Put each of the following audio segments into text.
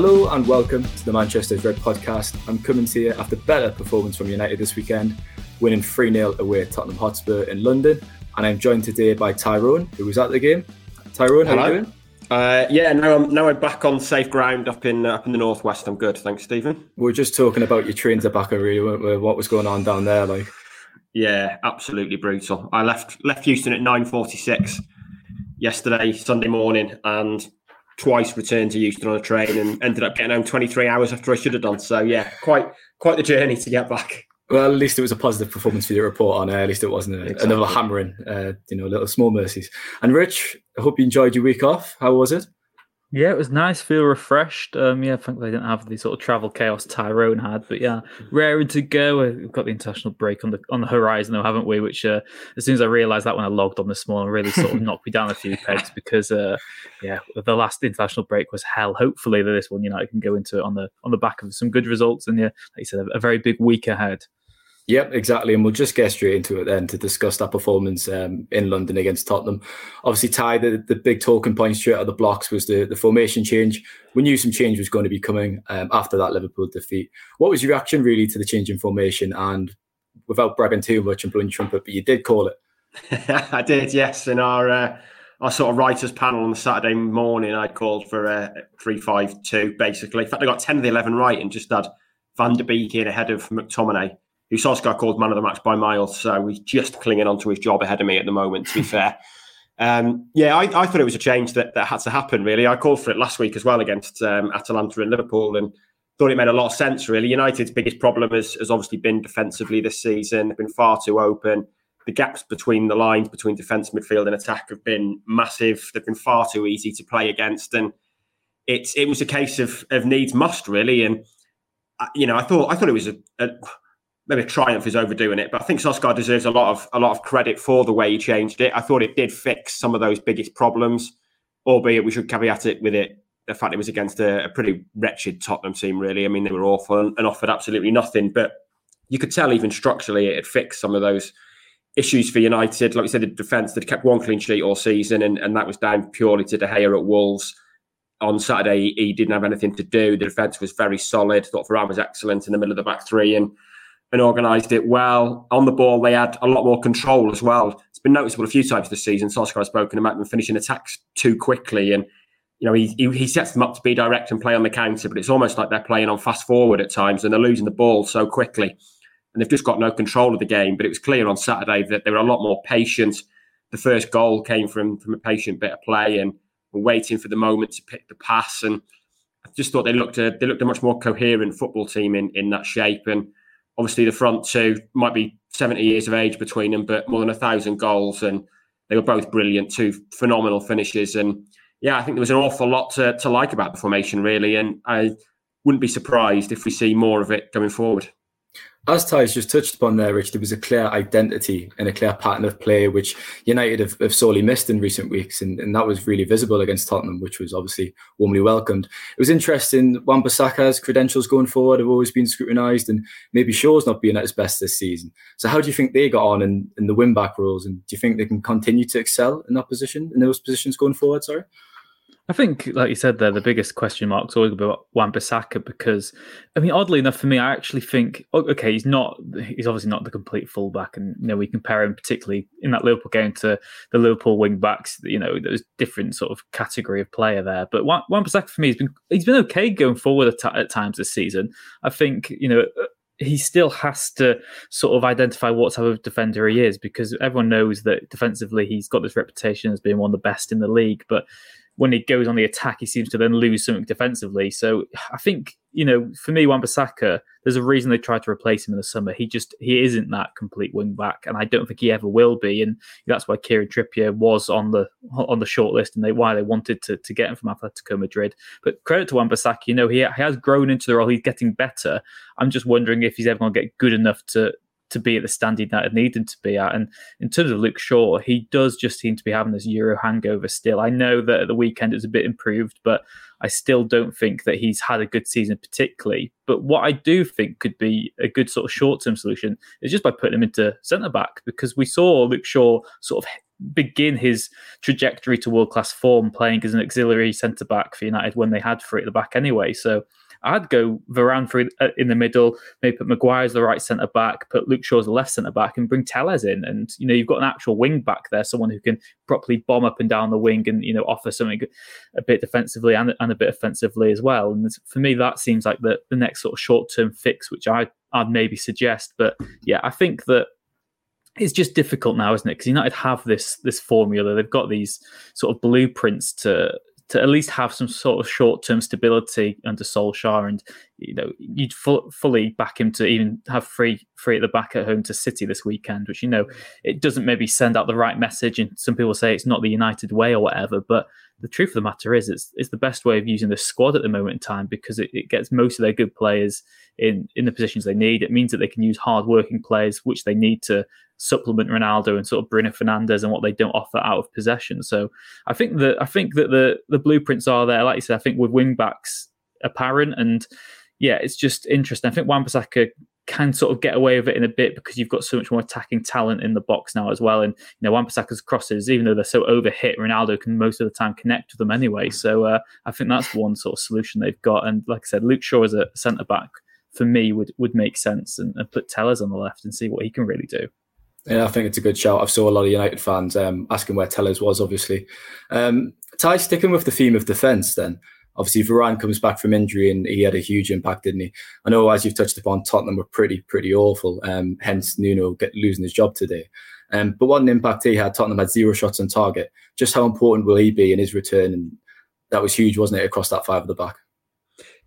Hello and welcome to the Manchester Red podcast. I'm coming to you after better performance from United this weekend, winning 3 0 away at Tottenham Hotspur in London. And I'm joined today by Tyrone, who was at the game. Tyrone, how are you doing? Uh, yeah, now I'm now I'm back on safe ground up in uh, up in the northwest. I'm good, thanks, Stephen. We are just talking about your train to Baku, really, weren't we? What was going on down there, like? Yeah, absolutely brutal. I left left Euston at 9:46 yesterday, Sunday morning, and twice returned to Euston on a train and ended up getting home 23 hours after I should have done. So yeah, quite quite the journey to get back. Well, at least it was a positive performance for the report on. Uh, at least it wasn't a, exactly. another hammering. Uh, you know, little small mercies. And Rich, I hope you enjoyed your week off. How was it? Yeah, it was nice. Feel refreshed. Um, yeah, thankfully I didn't have the sort of travel chaos Tyrone had, but yeah, raring to go. We've got the international break on the on the horizon, though, haven't we? Which uh, as soon as I realised that when I logged on this morning, really sort of knocked me down a few pegs because uh, yeah, the last international break was hell. Hopefully, this one United you know, I can go into it on the on the back of some good results, and yeah, like you said, a, a very big week ahead. Yep, exactly. And we'll just get straight into it then to discuss that performance um, in London against Tottenham. Obviously, Ty, the, the big talking point straight out of the blocks was the, the formation change. We knew some change was going to be coming um, after that Liverpool defeat. What was your reaction really to the change in formation? And without bragging too much and blowing trumpet, but you did call it. I did, yes. In our uh, our sort of writers panel on the Saturday morning, I called for a three-five-two basically. In fact, I got ten of the eleven right and just had Van der Beek in ahead of McTominay who Solskjaer called man of the match by miles. So he's just clinging on to his job ahead of me at the moment, to be fair. Um, yeah, I, I, thought it was a change that, that had to happen, really. I called for it last week as well against um, Atalanta and Liverpool and thought it made a lot of sense, really. United's biggest problem has, has obviously been defensively this season. They've been far too open. The gaps between the lines, between defence, midfield, and attack have been massive. They've been far too easy to play against. And it's it was a case of, of needs must, really. And, uh, you know, I thought I thought it was a, a maybe triumph is overdoing it, but I think Solskjaer deserves a lot of a lot of credit for the way he changed it. I thought it did fix some of those biggest problems, albeit we should caveat it with it the fact it was against a, a pretty wretched Tottenham team. Really, I mean they were awful and, and offered absolutely nothing, but you could tell even structurally it had fixed some of those issues for United. Like we said, the defence they'd kept one clean sheet all season, and, and that was down purely to De Gea at Wolves. On Saturday, he didn't have anything to do. The defence was very solid. Thought Varane was excellent in the middle of the back three, and and organised it well. On the ball, they had a lot more control as well. It's been noticeable a few times this season. Solskjaer has spoken about them finishing attacks too quickly, and you know he, he, he sets them up to be direct and play on the counter. But it's almost like they're playing on fast forward at times, and they're losing the ball so quickly, and they've just got no control of the game. But it was clear on Saturday that they were a lot more patient. The first goal came from from a patient bit of play and waiting for the moment to pick the pass. And I just thought they looked a they looked a much more coherent football team in in that shape and obviously the front two might be 70 years of age between them, but more than a thousand goals. And they were both brilliant, two phenomenal finishes. And yeah, I think there was an awful lot to, to like about the formation, really. And I wouldn't be surprised if we see more of it going forward as Ty's just touched upon there, Rich, there was a clear identity and a clear pattern of play which United have, have sorely missed in recent weeks, and, and, that was really visible against Tottenham, which was obviously warmly welcomed. It was interesting. Wan-Bissaka's credentials going forward have always been scrutinised, and maybe Shaw's not being at his best this season. So, how do you think they got on in, in the win back roles, and do you think they can continue to excel in that position, in those positions going forward? Sorry. I think, like you said there, the biggest question mark's always about Wan-Bissaka because, I mean, oddly enough for me, I actually think, okay, he's not, he's obviously not the complete fullback, and you know we compare him particularly in that Liverpool game to the Liverpool wing backs. You know, there's different sort of category of player there, but Wan-Bissaka for me, he's been he's been okay going forward at, at times this season. I think you know uh, he still has to sort of identify what type of defender he is because everyone knows that defensively he's got this reputation as being one of the best in the league, but when he goes on the attack, he seems to then lose something defensively. So I think, you know, for me, Wan-Bissaka, there's a reason they tried to replace him in the summer. He just he isn't that complete wing back, and I don't think he ever will be. And that's why Kieran Trippier was on the on the short list, and they why they wanted to, to get him from Atletico Madrid. But credit to Wan-Bissaka, you know, he, he has grown into the role. He's getting better. I'm just wondering if he's ever going to get good enough to to be at the standard United need him to be at. And in terms of Luke Shaw, he does just seem to be having this Euro hangover still. I know that at the weekend it was a bit improved, but I still don't think that he's had a good season particularly. But what I do think could be a good sort of short term solution is just by putting him into centre back because we saw Luke Shaw sort of begin his trajectory to world class form playing as an auxiliary centre back for United when they had three at the back anyway. So I'd go Varane for uh, in the middle, maybe put Maguire as the right centre back, put Luke Shaw as the left centre back, and bring Telles in. And you know you've got an actual wing back there, someone who can properly bomb up and down the wing and you know offer something a bit defensively and, and a bit offensively as well. And for me, that seems like the the next sort of short term fix, which I I'd maybe suggest. But yeah, I think that it's just difficult now, isn't it? Because United have this this formula. They've got these sort of blueprints to to at least have some sort of short term stability under Solskjaer, and you know you'd fu- fully back him to even have free free at the back at home to City this weekend, which you know it doesn't maybe send out the right message, and some people say it's not the United way or whatever, but the truth of the matter is it's it's the best way of using the squad at the moment in time because it, it gets most of their good players in in the positions they need. It means that they can use hard working players, which they need to supplement Ronaldo and sort of Bruno Fernandes and what they don't offer out of possession. So I think that I think that the the blueprints are there. Like you said, I think with wing backs apparent and yeah, it's just interesting. I think Wan-Bissaka can sort of get away with it in a bit because you've got so much more attacking talent in the box now as well. And you know, Wan-Bissaka's crosses, even though they're so overhit, Ronaldo can most of the time connect with them anyway. So uh, I think that's one sort of solution they've got. And like I said, Luke Shaw as a centre back for me would would make sense, and, and put Telles on the left and see what he can really do. Yeah, I think it's a good shout. I've saw a lot of United fans um, asking where Telles was, obviously. Um, Ty, sticking with the theme of defence then, obviously Varane comes back from injury and he had a huge impact, didn't he? I know, as you've touched upon, Tottenham were pretty, pretty awful, um, hence Nuno get, losing his job today. Um, but what an impact he had. Tottenham had zero shots on target. Just how important will he be in his return? And that was huge, wasn't it, across that five at the back?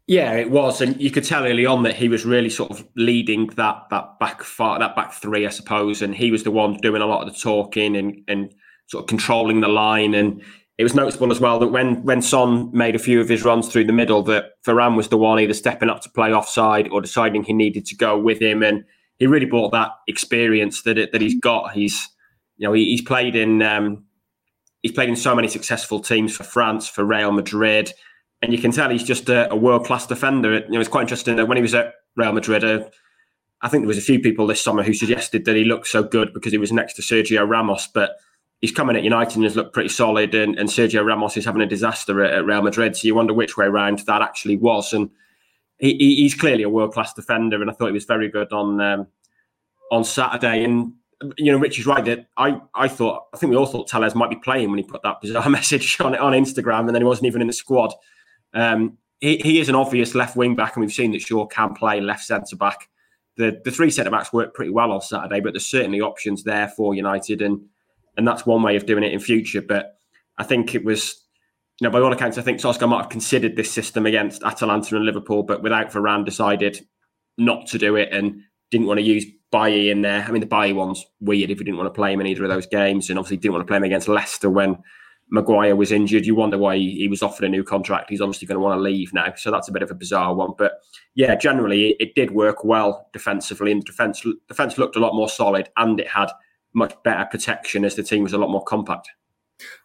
Yeah, it was, and you could tell early on that he was really sort of leading that that back far, that back three, I suppose, and he was the one doing a lot of the talking and and sort of controlling the line. And it was noticeable as well that when when Son made a few of his runs through the middle, that Varane was the one either stepping up to play offside or deciding he needed to go with him, and he really brought that experience that it, that he's got. He's you know he, he's played in um, he's played in so many successful teams for France, for Real Madrid and you can tell he's just a, a world class defender. You know, it's quite interesting that when he was at Real Madrid, uh, I think there was a few people this summer who suggested that he looked so good because he was next to Sergio Ramos, but he's coming at United and has looked pretty solid, and, and Sergio Ramos is having a disaster at, at, Real Madrid. So you wonder which way around that actually was, and he, he's clearly a world class defender, and I thought he was very good on um, on Saturday. And you know, Rich is right that I, I thought I think we all thought Telles might be playing when he put that bizarre message on on Instagram, and then he wasn't even in the squad. Um, he, he is an obvious left wing back, and we've seen that Shaw can play left centre back. The the three centre backs worked pretty well on Saturday, but there's certainly options there for United, and and that's one way of doing it in future. But I think it was, you know, by all accounts, I think Solskjaer might have considered this system against Atalanta and Liverpool, but without Varane, decided not to do it and didn't want to use Bailly in there. I mean, the Bailly one's weird if you didn't want to play him in either of those games, and obviously didn't want to play him against Leicester when Maguire was injured. You wonder why he was offered a new contract. He's obviously going to want to leave now. So that's a bit of a bizarre one. But yeah, generally it, did work well defensively, and the defense defense looked a lot more solid, and it had much better protection as the team was a lot more compact.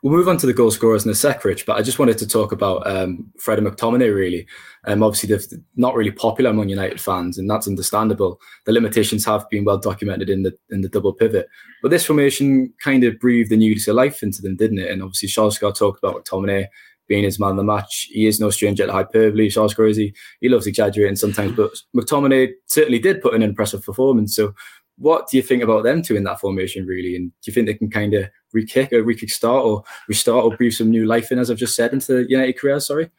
We'll move on to the goal scorers in a sec, Rich, but I just wanted to talk about um, Fred and McTominay, really. Um, obviously, they're not really popular among United fans, and that's understandable. The limitations have been well documented in the in the double pivot. But this formation kind of breathed a new lease of life into them, didn't it? And obviously, Solskjaer talked about McTominay being his man of the match. He is no stranger to hyperbole. Solskjaer is he? He loves exaggerating sometimes, but McTominay certainly did put in an impressive performance. So what do you think about them two in that formation, really? And do you think they can kind of re-kick or re-kick-start or restart or breathe some new life in, as I've just said, into the United career? Sorry.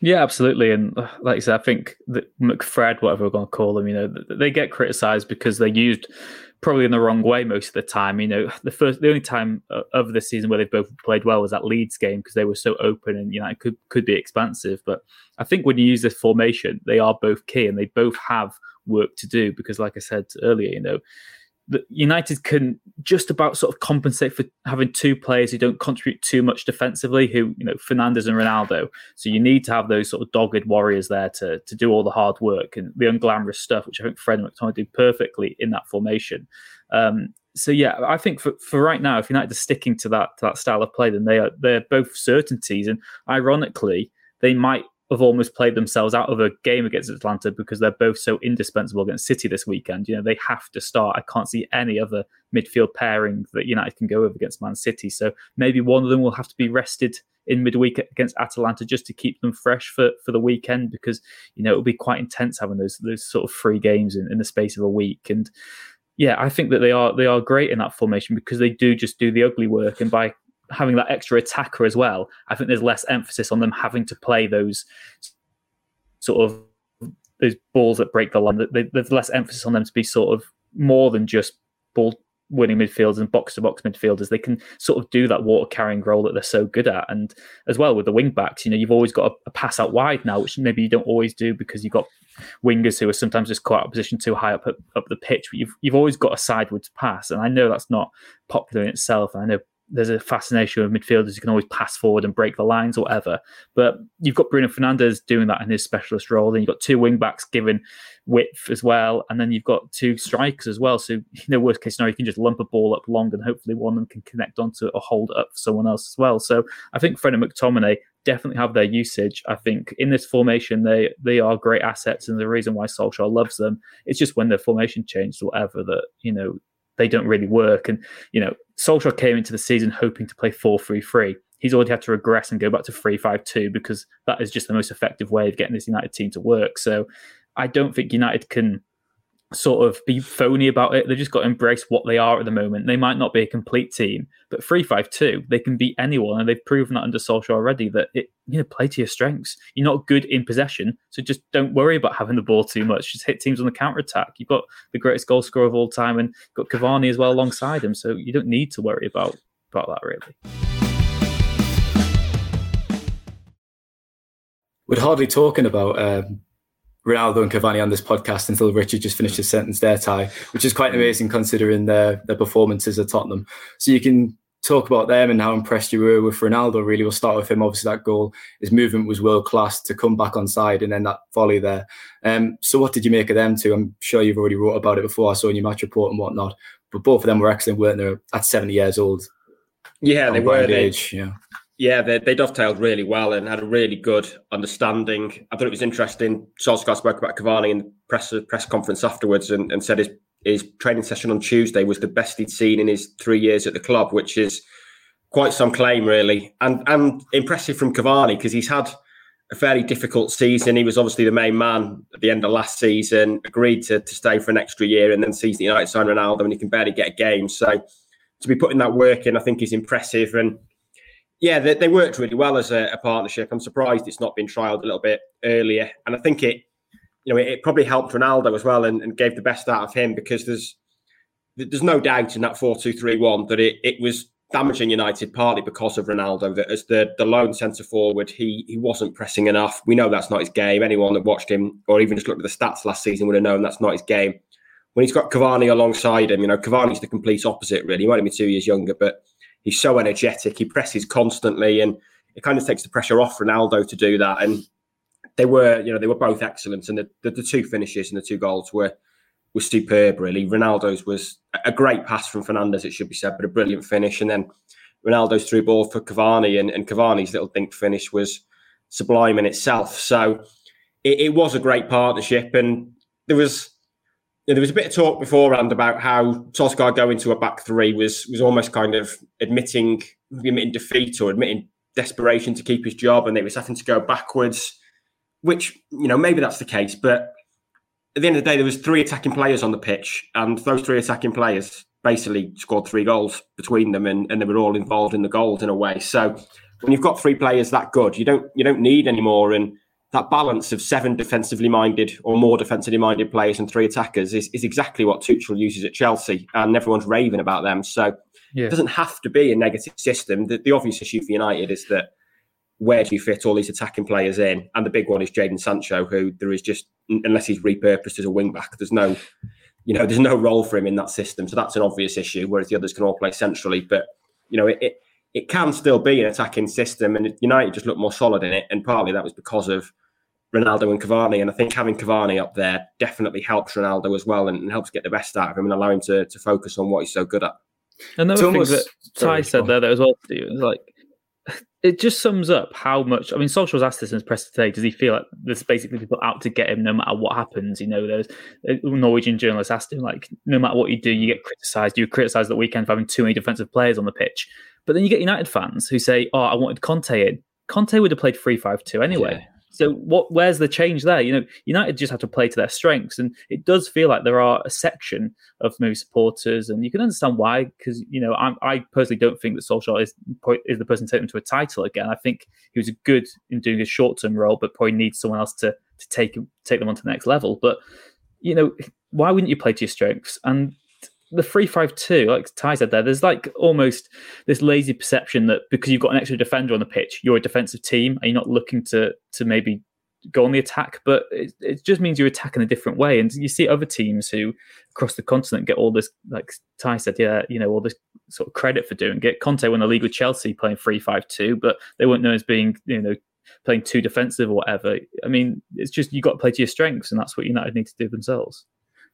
Yeah, absolutely. And uh, like I said, I think that McFred, whatever we're going to call them, you know, they get criticised because they're used probably in the wrong way most of the time. You know, the first, the only time uh, of the season where they've both played well was that Leeds game because they were so open and you know it could could be expansive. But I think when you use this formation, they are both key and they both have work to do because, like I said earlier, you know, United can just about sort of compensate for having two players who don't contribute too much defensively, who, you know, Fernandes and Ronaldo. So you need to have those sort of dogged warriors there to, to do all the hard work and the unglamorous stuff, which I think Fred McTominay do perfectly in that formation. Um, so yeah, I think for, for right now, if United are sticking to that to that style of play, then they are they're both certainties. And ironically, they might have almost played themselves out of a game against Atalanta because they're both so indispensable against City this weekend. You know, they have to start. I can't see any other midfield pairing that United can go with against Man City. So maybe one of them will have to be rested in midweek against Atalanta just to keep them fresh for, for the weekend because you know it'll be quite intense having those those sort of free games in, in the space of a week. And yeah, I think that they are they are great in that formation because they do just do the ugly work and by having that extra attacker as well, I think there's less emphasis on them having to play those sort of those balls that break the line. There's less emphasis on them to be sort of more than just ball winning midfielders and box to box midfielders. They can sort of do that water carrying role that they're so good at. And as well with the wing backs, you know, you've always got a, pass out wide now, which maybe you don't always do because you've got wingers who are sometimes just caught out of position too high up up the pitch. But you've you've always got a sideways pass, and I know that's not popular in itself. I know there's a fascination with midfielders who can always pass forward and break the lines or whatever. But you've got Bruno Fernandes doing that in his specialist role. Then you've got two wing backs giving width as well. And then you've got two strikers as well. So, you know, worst case scenario, you can just lump a ball up long and hopefully one of them can connect onto it or hold it up for someone else as well. So I think Fred and McTominay definitely have their usage. I think in this formation, they they are great assets. And the reason why Solskjaer loves them, it's just when the formation changed or whatever that, you know, they don't really work. And, you know, Solskjaer came into the season hoping to play 4 3 3. He's already had to regress and go back to 3 5 2 because that is just the most effective way of getting this United team to work. So I don't think United can sort of be phony about it. They've just got to embrace what they are at the moment. They might not be a complete team, but 3-5-2, they can beat anyone. And they've proven that under Solskjaer already that it, you know, play to your strengths. You're not good in possession, so just don't worry about having the ball too much. Just hit teams on the counter attack. You've got the greatest goal scorer of all time and got Cavani as well alongside him. So you don't need to worry about, about that really. We're hardly talking about um, Ronaldo and Cavani on this podcast until Richard just finished his sentence there, Ty, which is quite amazing considering their their performances at Tottenham. So you can talk about them and how impressed you were with Ronaldo. Really, we'll start with him. Obviously, that goal, his movement was world class to come back on side and then that volley there. Um, so what did you make of them two? I'm sure you've already wrote about it before. I saw in your match report and whatnot. But both of them were excellent, weren't they? At 70 years old. Yeah, they were. They, age, yeah. Yeah, they, they dovetailed really well and had a really good understanding. I thought it was interesting. Solskjaer spoke about Cavani in the press press conference afterwards and, and said his his training session on Tuesday was the best he'd seen in his three years at the club, which is quite some claim, really, and and impressive from Cavani because he's had a fairly difficult season. He was obviously the main man at the end of last season, agreed to, to stay for an extra year, and then sees the United sign Ronaldo, and he can barely get a game. So to be putting that work in, I think is impressive and yeah, they, they worked really well as a, a, partnership. I'm surprised it's not been trialed a little bit earlier, and I think it, you know, it, it probably helped Ronaldo as well and, and, gave the best out of him because there's there's no doubt in that four two three one that it it was damaging United partly because of Ronaldo. That as the the lone centre forward, he he wasn't pressing enough. We know that's not his game. Anyone that watched him or even just looked at the stats last season would have known that's not his game. When he's got Cavani alongside him, you know, Cavani's the complete opposite. Really, he might be two years younger, but he's so energetic. He presses constantly, and it kind of takes the pressure off Ronaldo to do that. And they were, you know, they were both excellent, and the, the, the two finishes and the two goals were were superb. Really, Ronaldo's was a great pass from Fernandes, it should be said, but a brilliant finish, and then Ronaldo's through ball for Cavani, and, and Cavani's little dink finish was sublime in itself. So it, it was a great partnership, and there was yeah, there was a bit of talk beforehand about how Solskjaer going to a back three was was almost kind of admitting admitting defeat or admitting desperation to keep his job, and it was having to go backwards. Which you know maybe that's the case, but at the end of the day, there was three attacking players on the pitch, and those three attacking players basically scored three goals between them, and, and they were all involved in the goals in a way. So when you've got three players that good, you don't you don't need any more. And that balance of seven defensively minded or more defensively minded players and three attackers is, is exactly what Tuchel uses at Chelsea, and everyone's raving about them. So yeah. it doesn't have to be a negative system. The, the, obvious issue for United is that where do you fit all these attacking players in? And the big one is Jadon Sancho, who there is just unless he's repurposed as a wing back, there's no, you know, there's no role for him in that system. So that's an obvious issue. Whereas the others can all play centrally, but you know, it, it it can still be an attacking system, and United just looked more solid in it. And partly that was because of Ronaldo and Cavani. And I think having Cavani up there definitely helps Ronaldo as well and, and helps get the best out of him and allow him to, to focus on what he's so good at. Another things that Ty said there, there as well, Steve, is like it just sums up how much. I mean, Solskjaer's asked this in his press today. Does he feel like there's basically people out to get him no matter what happens? You know, there's a Norwegian journalist asked him like, no matter what you do, you get criticised. You criticised the weekend for having too many defensive players on the pitch. But then you get United fans who say, "Oh, I wanted Conte in." Conte would have played three five two anyway. Yeah. So what? Where's the change there? You know, United just have to play to their strengths, and it does feel like there are a section of maybe supporters, and you can understand why. Because you know, I, I, personally don't think that Solskjaer is is the person to take them to a title again. I think he was good in doing a short term role, but probably needs someone else to to take take them on to the next level. But you know, why wouldn't you play to your strengths? And the three five two, like Ty said there, there's like almost this lazy perception that because you've got an extra defender on the pitch, you're a defensive team and you're not looking to to maybe go on the attack, but it, it just means you're attacking a different way. And you see other teams who across the continent get all this, like Ty said, yeah, you know, all this sort of credit for doing it. Conte won the league with Chelsea playing three five two, but they weren't known as being, you know, playing too defensive or whatever. I mean, it's just you got to play to your strengths, and that's what United need to do themselves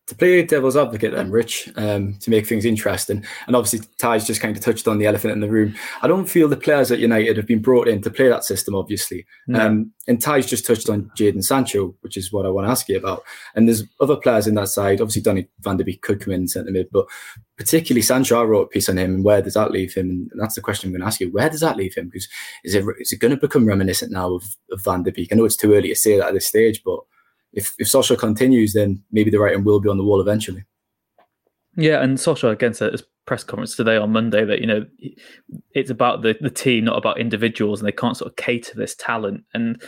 to play devil's advocate then, Rich, um, to make things interesting, and obviously Ty's just kind of touched on the elephant in the room. I don't feel the players at United have been brought in to play that system, obviously. No. Um, and Ty's just touched on Jadon Sancho, which is what I want to ask you about. And there's other players in that side. Obviously, Donny van der Beek could come in centre mid, but particularly Sancho, I wrote a piece on him, and where does that leave him? And that's the question I'm going to ask you. Where does that leave him? Because is it is it going to become reminiscent now of, of Van der Beek? I know it's too early to say that at this stage, but if if Solskjaer continues, then maybe the writing will be on the wall eventually. Yeah, and Solskjaer again said at his press conference today on Monday that you know it's about the the team, not about individuals, and they can't sort of cater this talent. And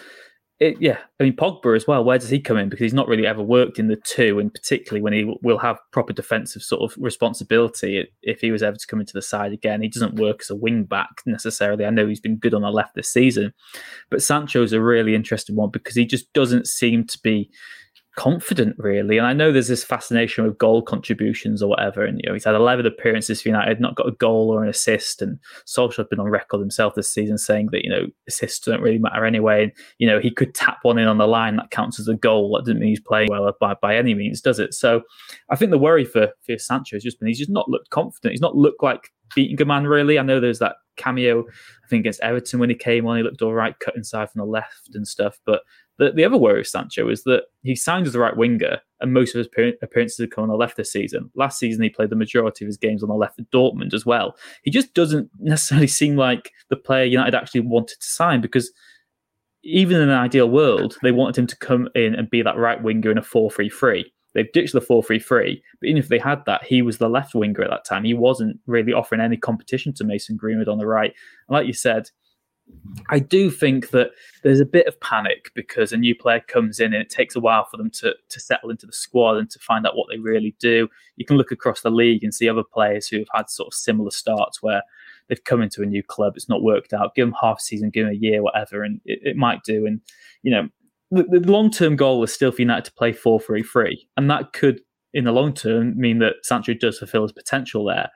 it, yeah, I mean Pogba as well. Where does he come in? Because he's not really ever worked in the two, and particularly when he will have proper defensive sort of responsibility. If he was ever to come into the side again, he doesn't work as a wing back necessarily. I know he's been good on the left this season, but Sancho's a really interesting one because he just doesn't seem to be confident, really. And I know there's this fascination with goal contributions or whatever. And you know, he's had 11 appearances for United, not got a goal or an assist. And Solskjaer's been on record himself this season saying that you know assists don't really matter anyway. And you know, he could tap one in on the line that counts as a goal. That doesn't mean he's playing well by by any means, does it? So I think the worry for for Sancho has just been he's just not looked confident. He's not looked like beating a man really. I know there's that cameo I think against Everton when he came on, he looked all right, cut inside from the left and stuff. But the, the other worry with Sancho is that he signed as the right winger, and most of his appearances have come on the left this season. Last season, he played the majority of his games on the left at Dortmund as well. He just doesn't necessarily seem like the player United actually wanted to sign because even in an ideal world, they wanted him to come in and be that right winger in a 4 3 3. They've ditched the 4 3 3, but even if they had that, he was the left winger at that time. He wasn't really offering any competition to Mason Greenwood on the right. And like you said, I do think that there's a bit of panic because a new player comes in and it takes a while for them to, to settle into the squad and to find out what they really do. You can look across the league and see other players who have had sort of similar starts where they've come into a new club, it's not worked out. Give them half a season, give them a year, whatever, and it, it might do. And, you know, the, the long term goal is still for United to play 4 3 3. And that could, in the long term, mean that Sancho does fulfill his potential there.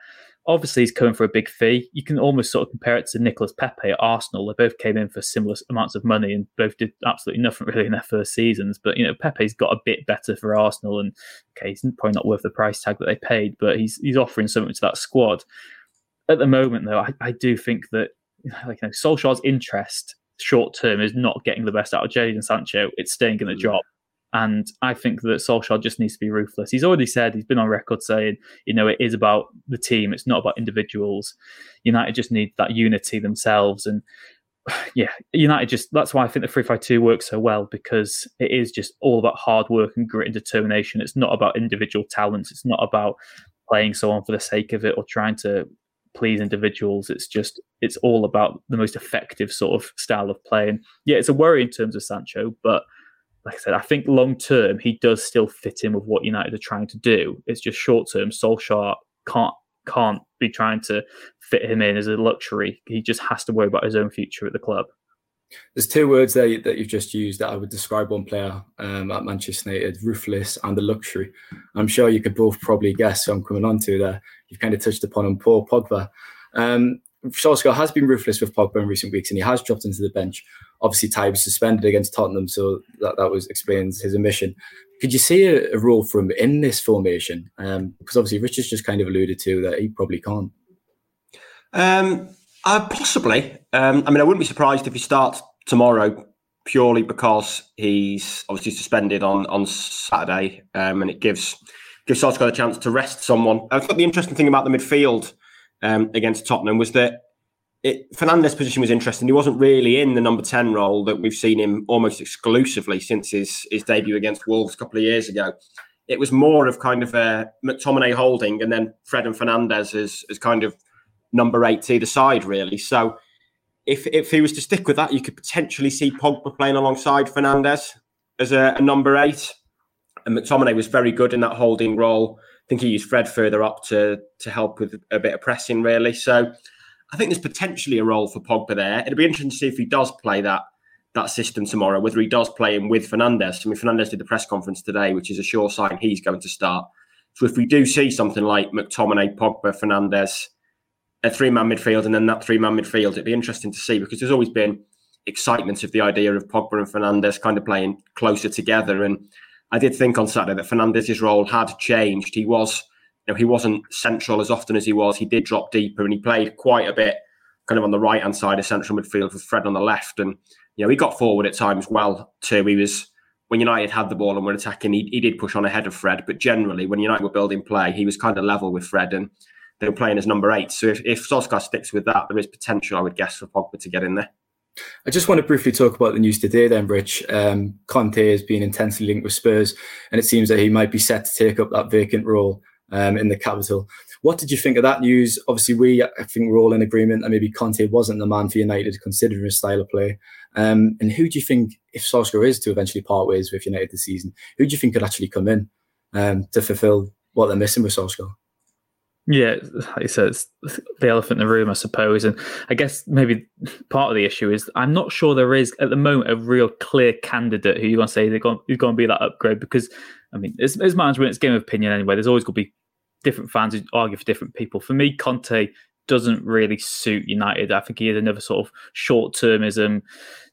Obviously, he's coming for a big fee. You can almost sort of compare it to Nicolas Pepe at Arsenal. They both came in for similar amounts of money and both did absolutely nothing really in their first seasons. But you know, Pepe's got a bit better for Arsenal, and okay, he's probably not worth the price tag that they paid, but he's he's offering something to that squad. At the moment, though, I, I do think that like you know, Solskjaer's interest short term is not getting the best out of Jadon Sancho. It's staying in the mm. job. And I think that Solskjaer just needs to be ruthless. He's already said, he's been on record saying, you know, it is about the team, it's not about individuals. United just need that unity themselves. And yeah, United just, that's why I think the 352 works so well because it is just all about hard work and grit and determination. It's not about individual talents, it's not about playing someone for the sake of it or trying to please individuals. It's just, it's all about the most effective sort of style of play. And yeah, it's a worry in terms of Sancho, but like I said, I think long term he does still fit in with what United are trying to do. It's just short term. Solskjaer can't can't be trying to fit him in as a luxury. He just has to worry about his own future at the club. There's two words there that you've just used that I would describe one player um, at Manchester United: ruthless and the luxury. I'm sure you could both probably guess who I'm coming on to there. You've kind of touched upon him, Paul Pogba. Um, Solskjaer has been ruthless with Pogba in recent weeks, and he has dropped into the bench obviously Ty was suspended against Tottenham, so that, that was explains his omission. Could you see a, a role for him in this formation? Um, because obviously Richard's just kind of alluded to that he probably can't. Um, Uh, possibly. Um, I mean, I wouldn't be surprised if he starts tomorrow purely because he's obviously suspended on on Saturday, um, and it gives gives Solskjaer a chance to rest someone. I thought the interesting thing about the midfield um, against Tottenham was that it, Fernandes' position was interesting. He wasn't really in the number 10 role that we've seen him almost exclusively since his, his debut against Wolves a couple of years ago. It was more of kind of a McTominay holding and then Fred and Fernandes as, as kind of number eight to either side, really. So if, if he was to stick with that, you could potentially see Pogba playing alongside Fernandes as a, a number eight. And McTominay was very good in that holding role. Think he used Fred further up to to help with a bit of pressing, really. So I think there's potentially a role for Pogba there. It'll be interesting to see if he does play that that system tomorrow, whether he does play him with Fernandes. I mean, Fernandes did the press conference today, which is a sure sign he's going to start. So if we do see something like McTominay, Pogba, Fernandes, a three-man midfield, and then that three-man midfield, it'd be interesting to see because there's always been excitement of the idea of Pogba and Fernandes kind of playing closer together. And I did think on Saturday that Fernandes's role had changed. He was you know, he wasn't central as often as he was. He did drop deeper and he played quite a bit kind of on the right hand side of central midfield with Fred on the left. And, you know, he got forward at times well too. He was, when United had the ball and were attacking, he, he did push on ahead of Fred. But generally, when United were building play, he was kind of level with Fred and they were playing as number eight. So if, if Solskjaer sticks with that, there is potential, I would guess, for Pogba to get in there. I just want to briefly talk about the news today, then, Rich. Um, Conte has been intensely linked with Spurs, and it seems that he might be set to take up that vacant role um, in the capital. What did you think of that news? Obviously, we I think we're all in agreement that maybe Conte wasn't the man for United, considering his style of play. Um, and who do you think, if Solskjaer is to eventually part ways with United this season, who do you think could actually come in um, to fulfil what they're missing with Solskjaer? Yeah, like you said, it's the elephant in the room, I suppose. And I guess maybe part of the issue is I'm not sure there is at the moment a real clear candidate who you're going to say they're going, who's going to be that upgrade because, I mean, it's, it's management, it's game of opinion anyway. There's always going to be different fans who argue for different people. For me, Conte doesn't really suit United. I think he is another sort of short termism,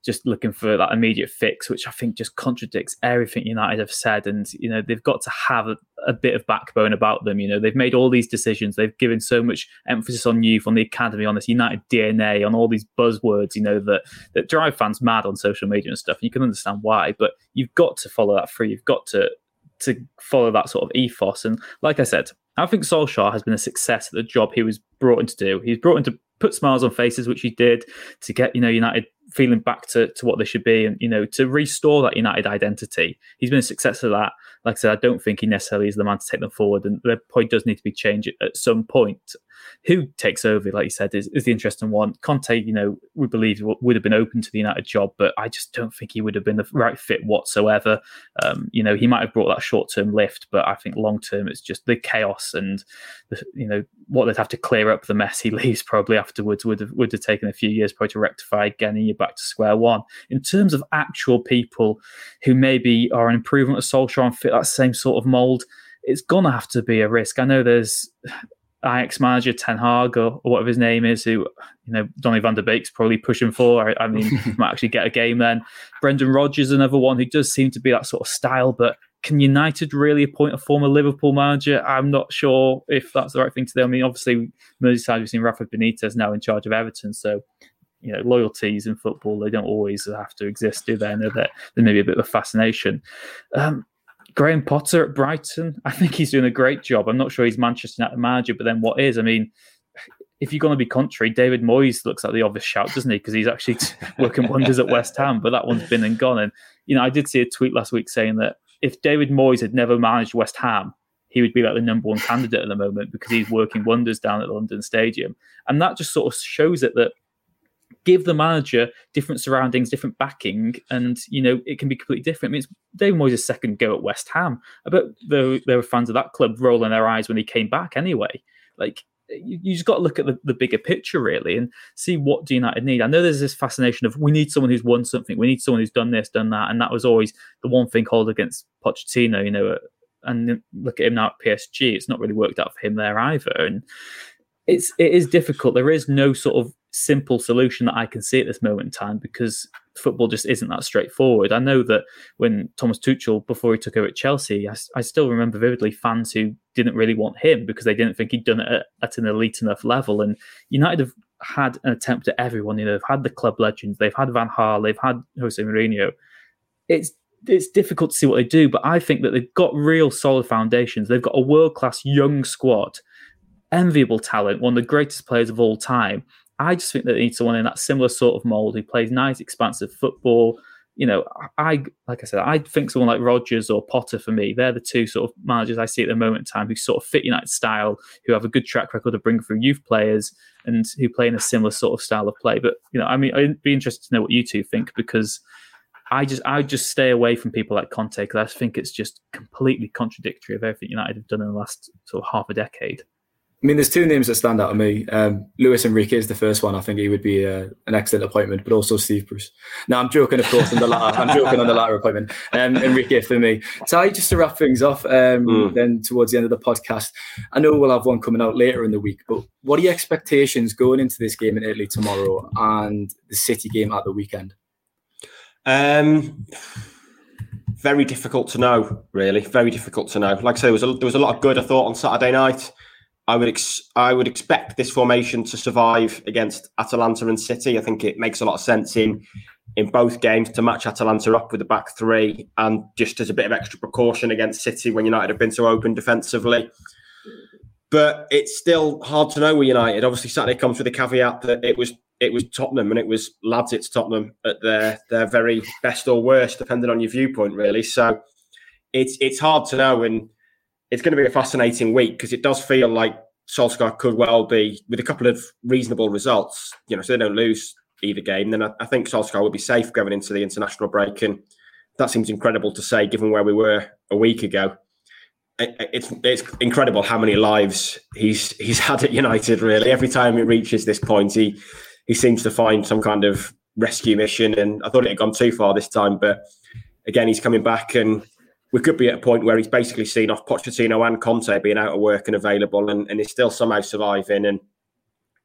just looking for that immediate fix, which I think just contradicts everything United have said. And, you know, they've got to have a, a, bit of backbone about them. You know, they've made all these decisions. They've given so much emphasis on youth, on the academy, on this United DNA, on all these buzzwords, you know, that, that drive fans mad on social media and stuff. And you can understand why, but you've got to follow that through. You've got to to follow that sort of ethos. And like I said, I think Solskjaer has been a success at the job he was brought in to do. He's brought in to put smiles on faces, which he did, to get you know United feeling back to, to what they should be and you know to restore that United identity. He's been a success at that. Like I said, I don't think he necessarily is the man to take them forward, and the point does need to be changed at some point. Who takes over, like you said, is, is the interesting one. Conte, you know, we believe would have been open to the United job, but I just don't think he would have been the right fit whatsoever. Um, you know, he might have brought that short term lift, but I think long term it's just the chaos and the, you know what they'd have to clear up the mess he leaves probably afterwards would have would have taken a few years probably to rectify again, and you're back to square one. In terms of actual people who maybe are an improvement of Solskjaer and fit that same sort of mold, it's gonna have to be a risk. I know there's Ajax manager Ten Hag or, or, whatever his name is, who you know Donny Van der Beek's probably pushing for. I, I mean, might actually get a game then. Brendan Rodgers, another one who does seem to be that sort of style, but can United really appoint a former Liverpool manager? I'm not sure if that's the right thing to do. I mean, obviously, Merseyside we've seen Rafa Benitez now in charge of Everton, so you know loyalties in football they don't always have to exist, do they? Know that there may be a bit of a fascination. Um, Graham Potter at Brighton, I think he's doing a great job. I'm not sure he's Manchester United manager, but then what is? I mean, if you're going to be country, David Moyes looks like the obvious shout, doesn't he? Because he's actually working wonders at West Ham, but that one's been and gone. And you know, I did see a tweet last week saying that if David Moyes had never managed West Ham, he would be like the number one candidate at the moment because he's working wonders down at the London Stadium, and that just sort of shows it that give the manager different surroundings, different backing, and you know it can be completely different. I mean, it's David Moyes' second go at West Ham. I bet there, there were fans of that club rolling their eyes when he came back. Anyway, like you, you just got to look at the, the bigger picture really and see what do United need. I know there's this fascination of we need someone who's won something, we need someone who's done this, done that, and that was always the one thing called against Pochettino. You know, uh, and look at him now at PSG. It's not really worked out for him there either, and it's it is difficult. There is no sort of simple solution that I can see at this moment in time because football just isn't that straightforward. I know that when Thomas Tuchel, before he took over at Chelsea, I, I still remember vividly fans who didn't really want him because they didn't think he'd done it at, at, an elite enough level. And United have had an attempt at everyone. You know, they've had the club legends, they've had Van Gaal, they've had Jose Mourinho. It's it's difficult to see what they do, but I think that they've got real solid foundations. They've got a world class young squad, enviable talent, one of the greatest players of all time. I just think that they need someone in that similar sort of mold who plays nice, expansive football. You know, I like I said, I think someone like Rodgers or Potter for me, they're the two sort of managers I see at the moment in time who sort of fit United style, who have a good track record of bringing through youth players and who play in a similar sort of style of play. But you know, I mean, I'd be interested to know what you two think because I just I just stay away from people like Conte because I think it's just completely contradictory of everything United have done in the last sort of half a decade. I mean, there's two names that stand out to me. Um, Luis Enrique is the first one. I think he would be uh, an excellent appointment, but also Steve Bruce. Now, I'm joking, of course, on the latter. I'm joking on the latter appointment. Um, Enrique for me. So, just to wrap things off, um, mm. then towards the end of the podcast, I know we'll have one coming out later in the week, but what are your expectations going into this game in Italy tomorrow and the City game at the weekend? Um, very difficult to know, really. Very difficult to know. Like I say, there was a, there was a lot of good I thought on Saturday night. I would ex- I would expect this formation to survive against Atalanta and City. I think it makes a lot of sense in in both games to match Atalanta up with the back three, and just as a bit of extra precaution against City when United have been so open defensively. But it's still hard to know with United. Obviously, Saturday comes with the caveat that it was it was Tottenham and it was lads. It's Tottenham at their their very best or worst, depending on your viewpoint, really. So it's it's hard to know and it's going to be a fascinating week because it does feel like Solskjaer could well be with a couple of reasonable results. You know, so they don't lose either game. Then I, I think Solskjaer will be safe going into the international break, and that seems incredible to say given where we were a week ago. it's it's incredible how many lives he's he's had at United. Really, every time it reaches this point, he he seems to find some kind of rescue mission. And I thought it had gone too far this time, but again, he's coming back and we could be at a point where he's basically seen off Pochettino and Conte being out of work and available, and, and he's still somehow surviving. And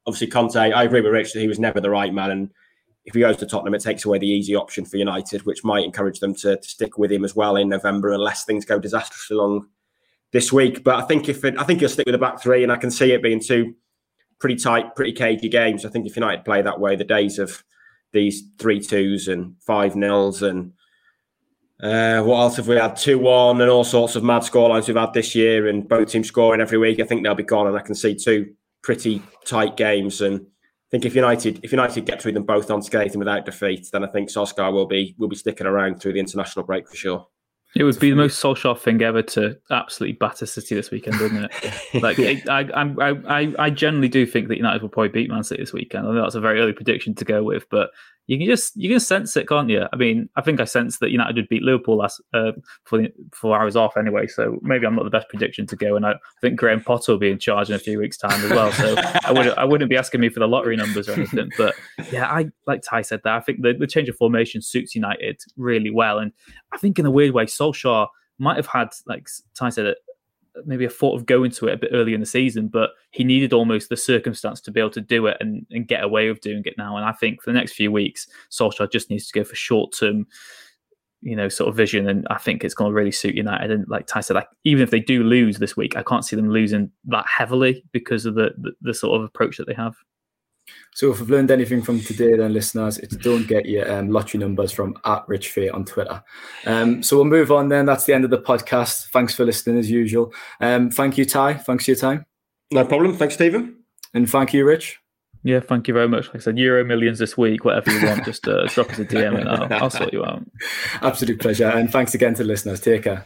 obviously, Conte, I agree with Rich that he was never the right man. And if he goes to Tottenham, it takes away the easy option for United, which might encourage them to, to stick with him as well in November, unless things go disastrously long this week. But I think if it, I think he'll stick with the back three, and I can see it being two pretty tight, pretty cagey games. I think if United play that way, the days of these three twos and five nils and uh, what else have we had? 2 1 and all sorts of mad scorelines we've had this year, and both teams scoring every week. I think they'll be gone, and I can see two pretty tight games. And I think if United if United get through them both unscathed and without defeat, then I think Solskjaer will be will be sticking around through the international break for sure. It would be the most Solskjaer thing ever to absolutely batter City this weekend, wouldn't it? like, it, I, I, I, I generally do think that United will probably beat Man City this weekend. I know that's a very early prediction to go with, but you can just you can sense it, can't you? I mean, I think I sensed that United would beat Liverpool last uh, for the, before I was off anyway. So maybe I'm not the best prediction to go, and I, think Graham Potter will be in charge in a few weeks' time as well. So I wouldn't I wouldn't be asking me for the lottery numbers or anything. But yeah, I like Ty said that. I think the, the change of formation suits United really well, and I think in a weird way, Solskjaer might have had like Ty said maybe a thought of going to it a bit early in the season, but he needed almost the circumstance to be able to do it and, and get away with doing it now. And I think for the next few weeks, Solskjaer just needs to go for short term, you know, sort of vision. And I think it's going to really suit United. And like Ty said, like, even if they do lose this week, I can't see them losing that heavily because of the, the, the sort of approach that they have. So if we've learned anything from today, then listeners, it's don't get your um, lottery numbers from at Rich Fay on Twitter. Um, so we'll move on then. That's the end of the podcast. Thanks for listening as usual. Um, thank you, Ty. Thanks for your time. No problem. Thanks, Stephen. And thank you, Rich. Yeah, thank you very much. Like I said, Euro millions this week, whatever you want, just uh, drop us a DM and I'll, I'll sort you out. Absolute pleasure. And thanks again to listeners. Take care.